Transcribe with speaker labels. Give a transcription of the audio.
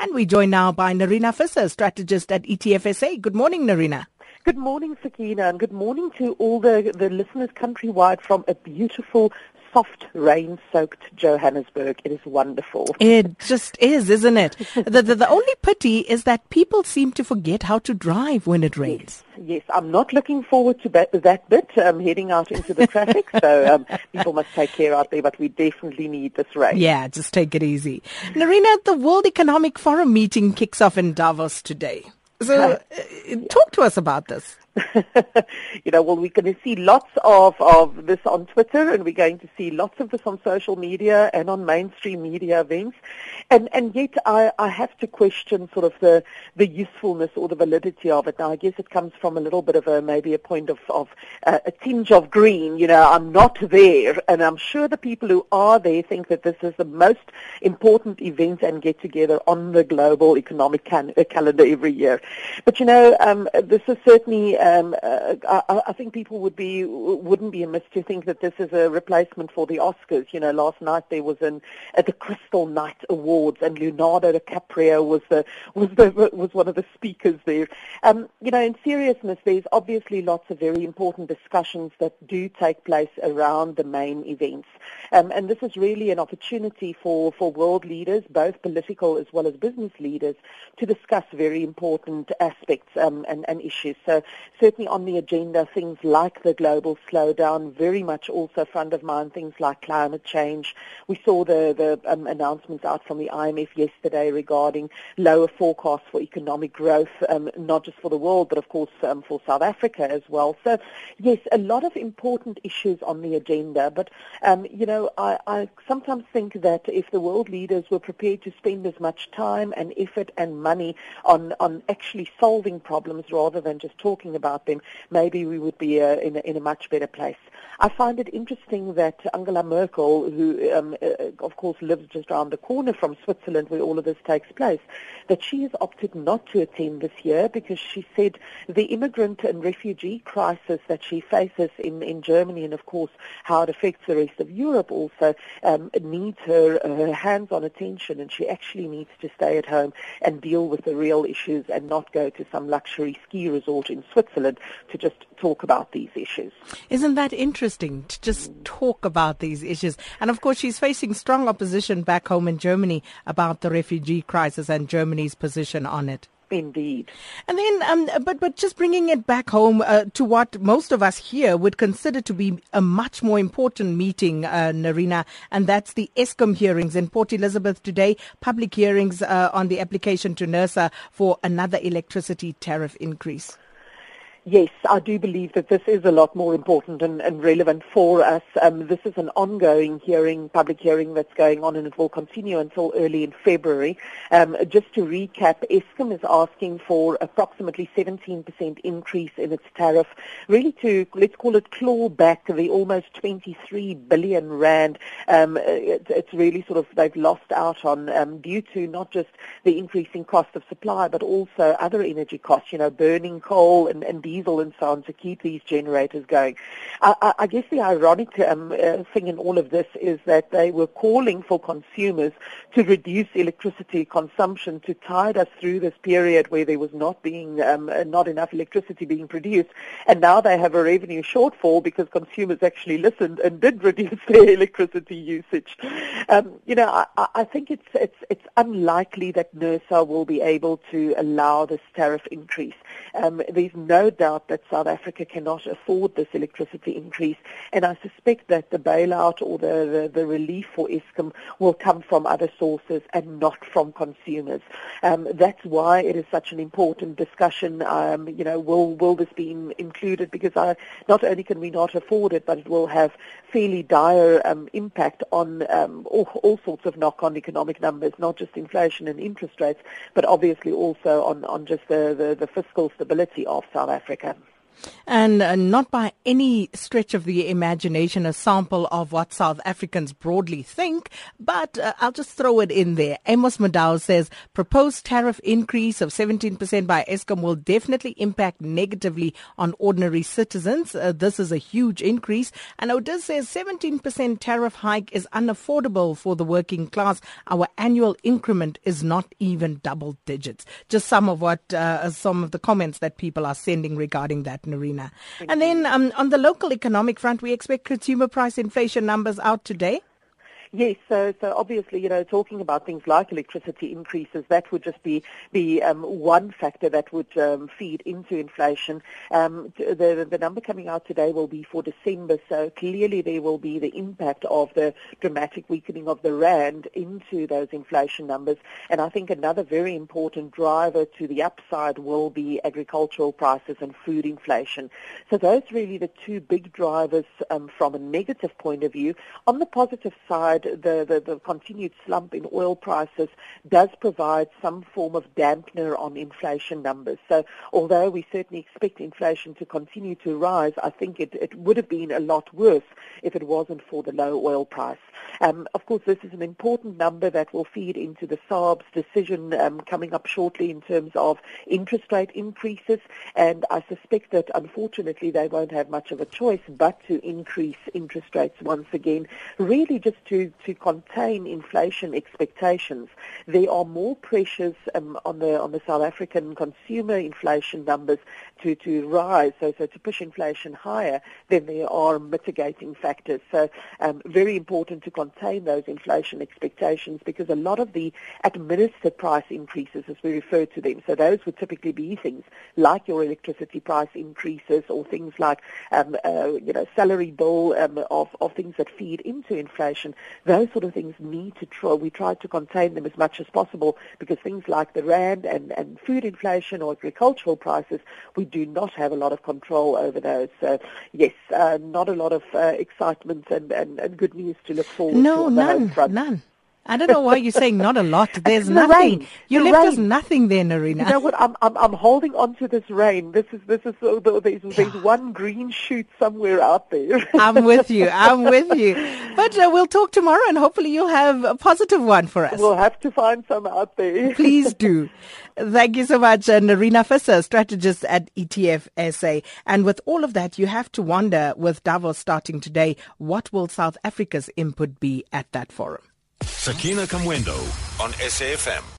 Speaker 1: And we join now by Nerina Visser, strategist at ETFSA. Good morning, Nerina.
Speaker 2: Good morning, Sakina, and good morning to all the, the listeners countrywide from a beautiful soft rain-soaked Johannesburg. It is wonderful.
Speaker 1: It just is, isn't it? the, the, the only pity is that people seem to forget how to drive when it rains.
Speaker 2: Yes, yes. I'm not looking forward to that, that bit. I'm heading out into the traffic, so um, people must take care out there. But we definitely need this rain.
Speaker 1: Yeah, just take it easy. Nerina, the World Economic Forum meeting kicks off in Davos today. So, uh, talk to us about this.
Speaker 2: you know, well, we're going to see lots of, of this on Twitter and we're going to see lots of this on social media and on mainstream media events. And, and yet I, I have to question sort of the, the usefulness or the validity of it. Now, I guess it comes from a little bit of a, maybe a point of, of uh, a tinge of green. You know, I'm not there and I'm sure the people who are there think that this is the most important event and get together on the global economic can- uh, calendar every year. But, you know, um, this is certainly um, uh, I, I, think people would be wouldn't be amiss to think that this is a replacement for the Oscars. You know, last night there was an at the Crystal Night Awards, and Leonardo DiCaprio was the was the was one of the speakers there. Um, you know, in seriousness, there's obviously lots of very important discussions that do take place around the main events, um, and this is really an opportunity for for world leaders, both political as well as business leaders, to discuss very important aspects um, and, and issues. So certainly on the agenda, things like the global slowdown, very much also front of mind, things like climate change. We saw the, the um, announcements out from the IMF yesterday regarding lower forecasts for economic growth, um, not just for the world, but of course um, for South Africa as well. So, yes, a lot of important issues on the agenda. But, um, you know, I, I sometimes think that if the world leaders were prepared to spend as much time and effort and money on, on actually solving problems rather than just talking about them, maybe we would be uh, in, a, in a much better place. I find it interesting that Angela Merkel, who um, uh, of course lives just around the corner from Switzerland where all of this takes place, that she has opted not to attend this year because she said the immigrant and refugee crisis that she faces in, in Germany and of course how it affects the rest of Europe also um, needs her, her hands-on attention and she actually needs to stay at home and deal with the real issues and not go to some luxury ski resort in Switzerland to just talk about these issues.
Speaker 1: Isn't that interesting to just talk about these issues? And of course, she's facing strong opposition back home in Germany about the refugee crisis and Germany's position on it.
Speaker 2: Indeed.
Speaker 1: And then, um, but but just bringing it back home uh, to what most of us here would consider to be a much more important meeting, uh, Nerina, and that's the Eskom hearings in Port Elizabeth today. Public hearings uh, on the application to NERSA for another electricity tariff increase.
Speaker 2: Yes, I do believe that this is a lot more important and, and relevant for us. Um, this is an ongoing hearing, public hearing that's going on, and it will continue until early in February. Um, just to recap, Eskom is asking for approximately 17% increase in its tariff, really to, let's call it, claw back the almost 23 billion rand. Um, it, it's really sort of, they've lost out on um, due to not just the increasing cost of supply, but also other energy costs, you know, burning coal and, and diesel and so on to keep these generators going. I, I, I guess the ironic um, uh, thing in all of this is that they were calling for consumers to reduce electricity consumption to tide us through this period where there was not being um, uh, not enough electricity being produced, and now they have a revenue shortfall because consumers actually listened and did reduce their electricity usage. Um, you know, I, I think it's it's it's unlikely that NERSA will be able to allow this tariff increase. Um, there's no doubt that South Africa cannot afford this electricity increase, and I suspect that the bailout or the, the, the relief for Eskom will come from other sources and not from consumers. Um, that's why it is such an important discussion. Um, you know, will will this be in, included? Because I, not only can we not afford it, but it will have fairly dire um, impact on um, all, all sorts of knock-on economic numbers, not just inflation and interest rates, but obviously also on, on just the, the, the fiscal stability of South Africa.
Speaker 1: And uh, not by any stretch of the imagination a sample of what South Africans broadly think, but uh, I'll just throw it in there. Amos Madao says proposed tariff increase of 17% by Eskom will definitely impact negatively on ordinary citizens. Uh, this is a huge increase. And Otis says 17% tariff hike is unaffordable for the working class. Our annual increment is not even double digits. Just some of what, uh, some of the comments that people are sending regarding that, Nerina. And then um, on the local economic front, we expect consumer price inflation numbers out today.
Speaker 2: Yes, so so obviously, you know, talking about things like electricity increases, that would just be be um, one factor that would um, feed into inflation. Um, the the number coming out today will be for December, so clearly there will be the impact of the dramatic weakening of the rand into those inflation numbers. And I think another very important driver to the upside will be agricultural prices and food inflation. So those really the two big drivers um, from a negative point of view. On the positive side the, the, the continued slump in oil prices does provide some form of dampener on inflation numbers. So although we certainly expect inflation to continue to rise, I think it, it would have been a lot worse if it wasn't for the low oil price. Um, of course, this is an important number that will feed into the SARB's decision um, coming up shortly in terms of interest rate increases, and I suspect that unfortunately they won't have much of a choice but to increase interest rates once again, really just to to, contain inflation expectations. There are more pressures um, on the on the South African consumer inflation numbers to, to rise, so, so to push inflation higher than there are mitigating factors. So um, very important to contain those inflation expectations because a lot of the administered price increases, as we refer to them, so those would typically be things like your electricity price increases or things like um, uh, you know salary bill um, of, of things that feed into inflation those sort of things need to try, we try to contain them as much as possible because things like the rand and, and food inflation or agricultural prices, we do not have a lot of control over those. So yes, uh, not a lot of uh, excitement and, and, and good news to look forward
Speaker 1: no,
Speaker 2: to.
Speaker 1: No, none, none. I don't know why you're saying not a lot. There's the nothing.
Speaker 2: Rain.
Speaker 1: You
Speaker 2: the
Speaker 1: left
Speaker 2: rain.
Speaker 1: us nothing there, Nerina.
Speaker 2: You know what? I'm I'm I'm holding on to this rain. This is this is there's there's one green shoot somewhere out there.
Speaker 1: I'm with you. I'm with you. But uh, we'll talk tomorrow, and hopefully you'll have a positive one for us.
Speaker 2: We'll have to find some out there.
Speaker 1: Please do. Thank you so much, uh, Nerina Visser, strategist at ETF SA. And with all of that, you have to wonder, with Davos starting today, what will South Africa's input be at that forum?
Speaker 3: Sakina Kamwendo on SAFM.